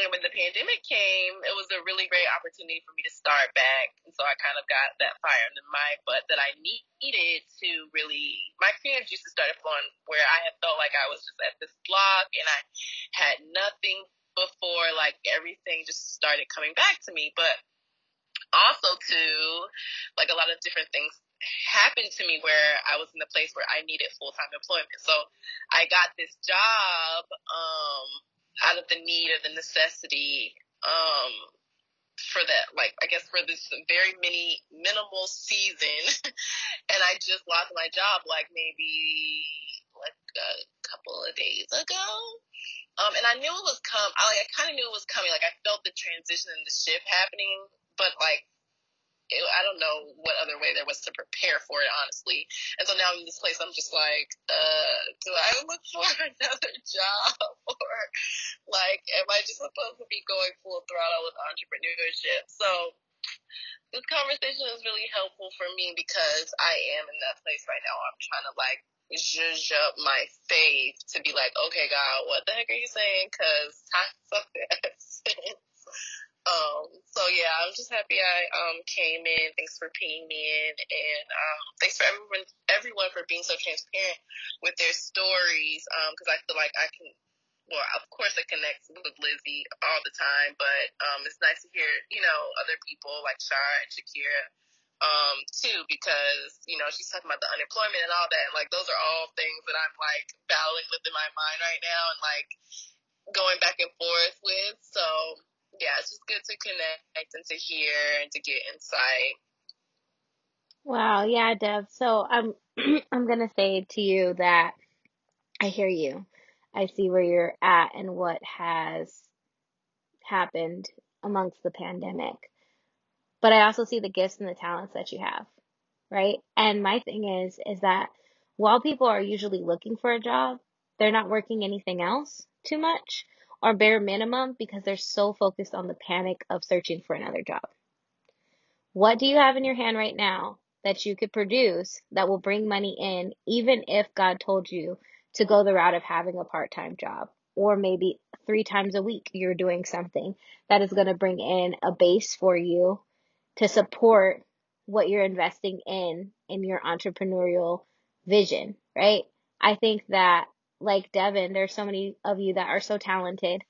and when the pandemic came, it was a really great opportunity for me to start back. And so I kind of got that fire in my butt that I needed to really, my creative juices started flowing where I had felt like I was just at this block and I had nothing before like everything just started coming back to me. But also too, like a lot of different things happened to me where I was in the place where I needed full time employment. So I got this job um out of the need or the necessity um for that like I guess for this very mini minimal season and I just lost my job like maybe like a couple of days ago. Um, and I knew it was come. I like I kind of knew it was coming. Like I felt the transition and the shift happening, but like it, I don't know what other way there was to prepare for it, honestly. And so now I'm in this place, I'm just like, uh, do I look for another job or like, am I just supposed to be going full throttle with entrepreneurship? So this conversation is really helpful for me because I am in that place right now. I'm trying to like zhuzh up my faith to be like, okay, God, what the heck are you saying? Because time's of this. Um, so yeah, I'm just happy I um came in. Thanks for pinging me in, and um, thanks for everyone everyone for being so transparent with their stories. Um, because I feel like I can. Well, of course, I connect with Lizzie all the time, but um, it's nice to hear, you know, other people like Shar and Shakira um, too, because, you know, she's talking about the unemployment and all that. And, like, those are all things that I'm, like, battling with in my mind right now and, like, going back and forth with. So, yeah, it's just good to connect and to hear and to get insight. Wow, yeah, Dev. So I'm um, I'm gonna say to you that I hear you. I see where you're at and what has happened amongst the pandemic. But I also see the gifts and the talents that you have, right? And my thing is is that while people are usually looking for a job, they're not working anything else too much or bare minimum because they're so focused on the panic of searching for another job. What do you have in your hand right now that you could produce that will bring money in, even if God told you to go the route of having a part time job? Or maybe three times a week you're doing something that is going to bring in a base for you to support what you're investing in in your entrepreneurial vision, right? I think that like Devin, there's so many of you that are so talented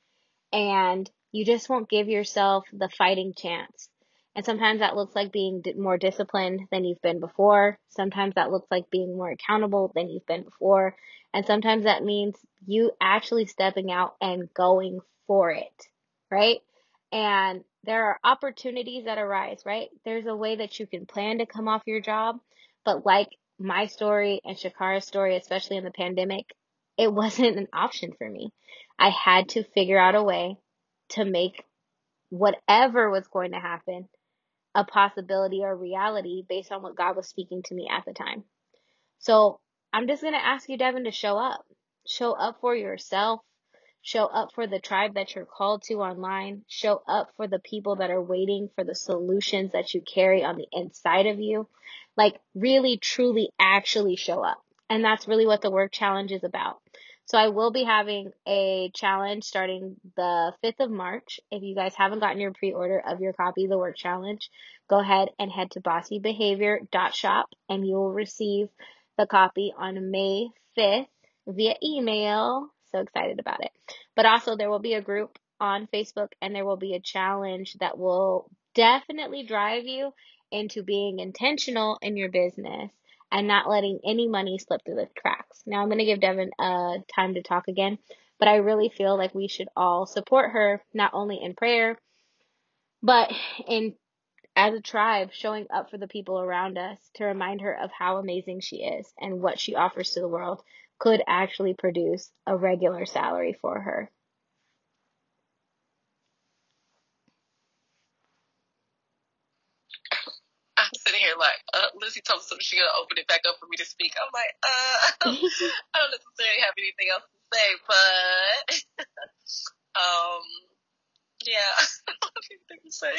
and you just won't give yourself the fighting chance. And sometimes that looks like being more disciplined than you've been before. Sometimes that looks like being more accountable than you've been before. And sometimes that means you actually stepping out and going for it, right? And there are opportunities that arise, right? There's a way that you can plan to come off your job, but like my story and Shakara's story, especially in the pandemic, it wasn't an option for me. I had to figure out a way to make whatever was going to happen a possibility or reality based on what God was speaking to me at the time. So I'm just going to ask you, Devin, to show up. Show up for yourself. Show up for the tribe that you're called to online. Show up for the people that are waiting for the solutions that you carry on the inside of you. Like really, truly, actually show up. And that's really what the work challenge is about. So I will be having a challenge starting the 5th of March. If you guys haven't gotten your pre-order of your copy, the work challenge, go ahead and head to bossybehavior.shop and you will receive the copy on May 5th via email. So excited about it. But also there will be a group on Facebook and there will be a challenge that will definitely drive you into being intentional in your business and not letting any money slip through the cracks. Now I'm going to give Devin uh, time to talk again, but I really feel like we should all support her not only in prayer, but in as a tribe showing up for the people around us to remind her of how amazing she is and what she offers to the world could actually produce a regular salary for her. I'm sitting here like, uh, Lizzie told me she's gonna open it back up for me to speak. I'm like, uh, I don't necessarily have anything else to say, but, um, yeah, I don't have anything to say.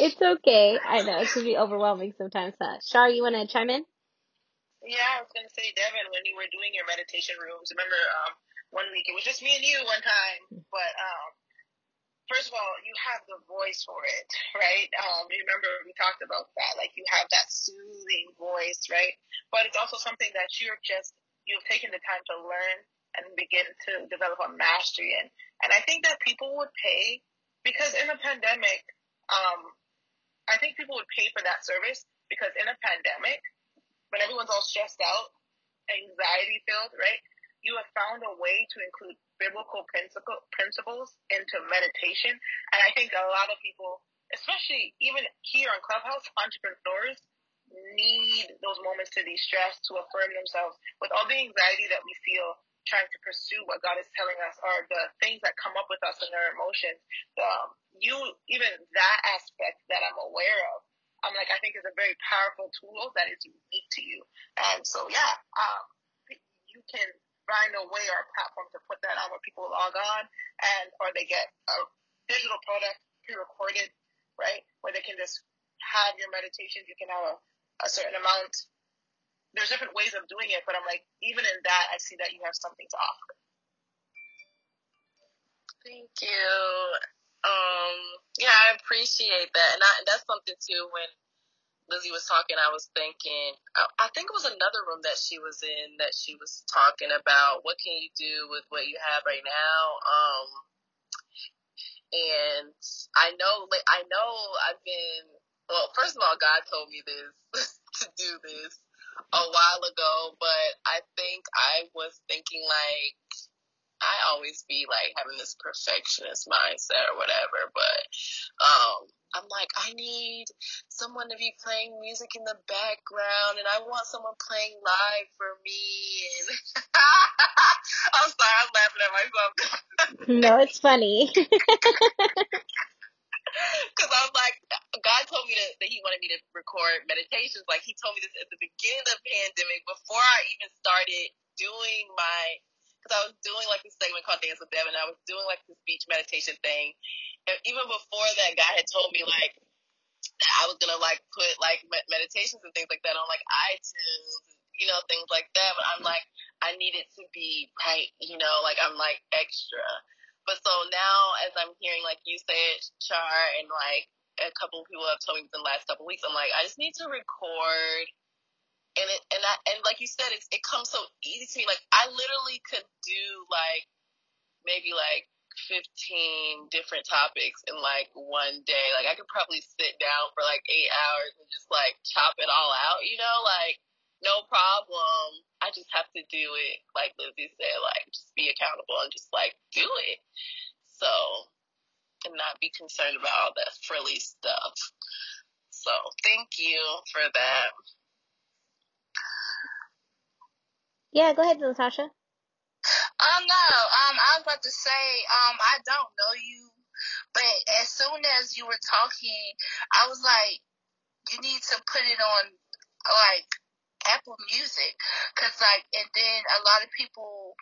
it's okay. I know it can be overwhelming sometimes. Huh? Shar, you want to chime in? Yeah, I was gonna say, Devin, when you were doing your meditation rooms, remember um, one week it was just me and you one time, but um, first of all, you have the voice for it, right? Um, remember we talked about that, like you have that soothing voice, right? But it's also something that you're just you've taken the time to learn and begin to develop a mastery in. And I think that people would pay because in a pandemic, um, I think people would pay for that service because in a pandemic, when everyone's all stressed out, anxiety filled, right? You have found a way to include biblical principle, principles into meditation. And I think a lot of people, especially even here on Clubhouse, entrepreneurs need those moments to de-stress, to affirm themselves with all the anxiety that we feel trying to pursue what God is telling us or the things that come up with us in our emotions. Um, you, even that aspect that I'm aware of, I'm like, I think is a very powerful tool that is unique to you. And so, yeah, um, you can find a way or a platform to put that on where people log on and or they get a digital product pre-recorded, right? Where they can just have your meditations. You can have a, a certain amount. There's different ways of doing it, but I'm like, even in that, I see that you have something to offer. Thank you. Um, yeah, I appreciate that, and, I, that's something too. When Lizzie was talking, I was thinking, I, think it was another room that she was in that she was talking about what can you do with what you have right now. Um, and I know, like, I know I've been, well, first of all, God told me this to do this a while ago, but I think I was thinking like, I always be like having this perfectionist mindset or whatever, but um I'm like, I need someone to be playing music in the background and I want someone playing live for me and I'm sorry, I'm laughing at myself. no, it's funny. Cause I'm like, God told me that, that He wanted me to record meditations. Like He told me this at the beginning of the pandemic, before I even started doing my because I was doing like this segment called Dance with Devin. I was doing like this beach meditation thing, and even before that, God had told me like that I was gonna like put like meditations and things like that on like iTunes, you know, things like that. But I'm like, I need it to be right, you know, like I'm like extra. But so now, as I'm hearing like you say it, Shar, and like a couple of people have told me in the last couple of weeks, I'm like, I just need to record and it and I and like you said, it it comes so easy to me. Like I literally could do like maybe like 15 different topics in like one day. Like I could probably sit down for like eight hours and just like chop it all out, you know, like no problem. I just have to do it, like Lizzie said, like just be accountable and just like do it. So, and not be concerned about all that frilly stuff. So, thank you for that. Yeah, go ahead, Natasha. Um, no, um, I was about to say, um, I don't know you, but as soon as you were talking, I was like, you need to put it on, like, Apple Music, cause like, and then a lot of people,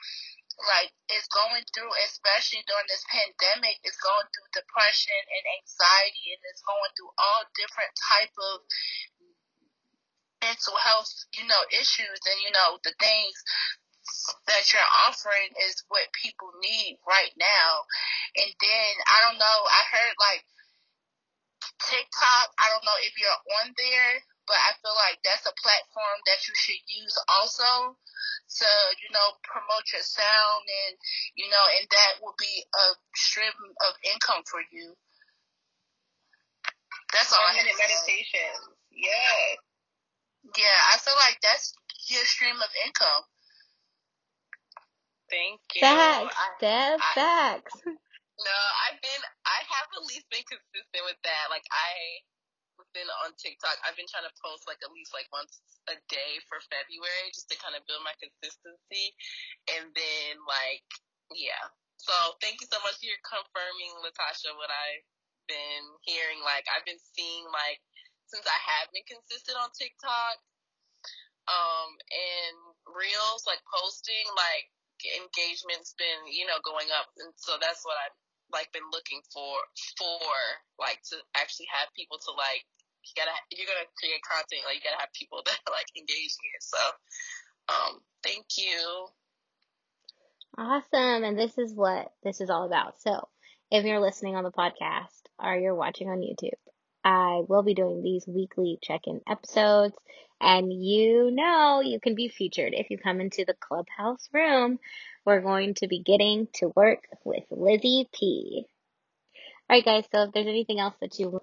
like, is going through, especially during this pandemic, is going through depression and anxiety, and is going through all different type of mental health, you know, issues, and you know, the things that you're offering is what people need right now. And then I don't know, I heard like TikTok, I don't know if you're on there, but I feel like that's a platform that you should use also to, you know, promote your sound and, you know, and that will be a stream of income for you. That's all I minute meditation. Yeah. Yeah, I feel like that's your stream of income. Thank you. Facts. I, Dev I- facts. no, I've been, I have at least been consistent with that. Like I have been on TikTok. I've been trying to post like at least like once a day for February just to kind of build my consistency. And then like, yeah. So thank you so much for your confirming, Latasha, what I've been hearing. Like I've been seeing like since I have been consistent on TikTok, um, and reels, like posting, like engagement's been, you know, going up. And so that's what I've like been looking for, for like to actually have people to like, you gotta, you're gonna create content, like you gotta have people that are like engaging it. So, um, thank you. Awesome. And this is what this is all about. So if you're listening on the podcast or you're watching on YouTube, I will be doing these weekly check-in episodes and you know you can be featured if you come into the clubhouse room. We're going to be getting to work with Lizzie P. All right, guys. So if there's anything else that you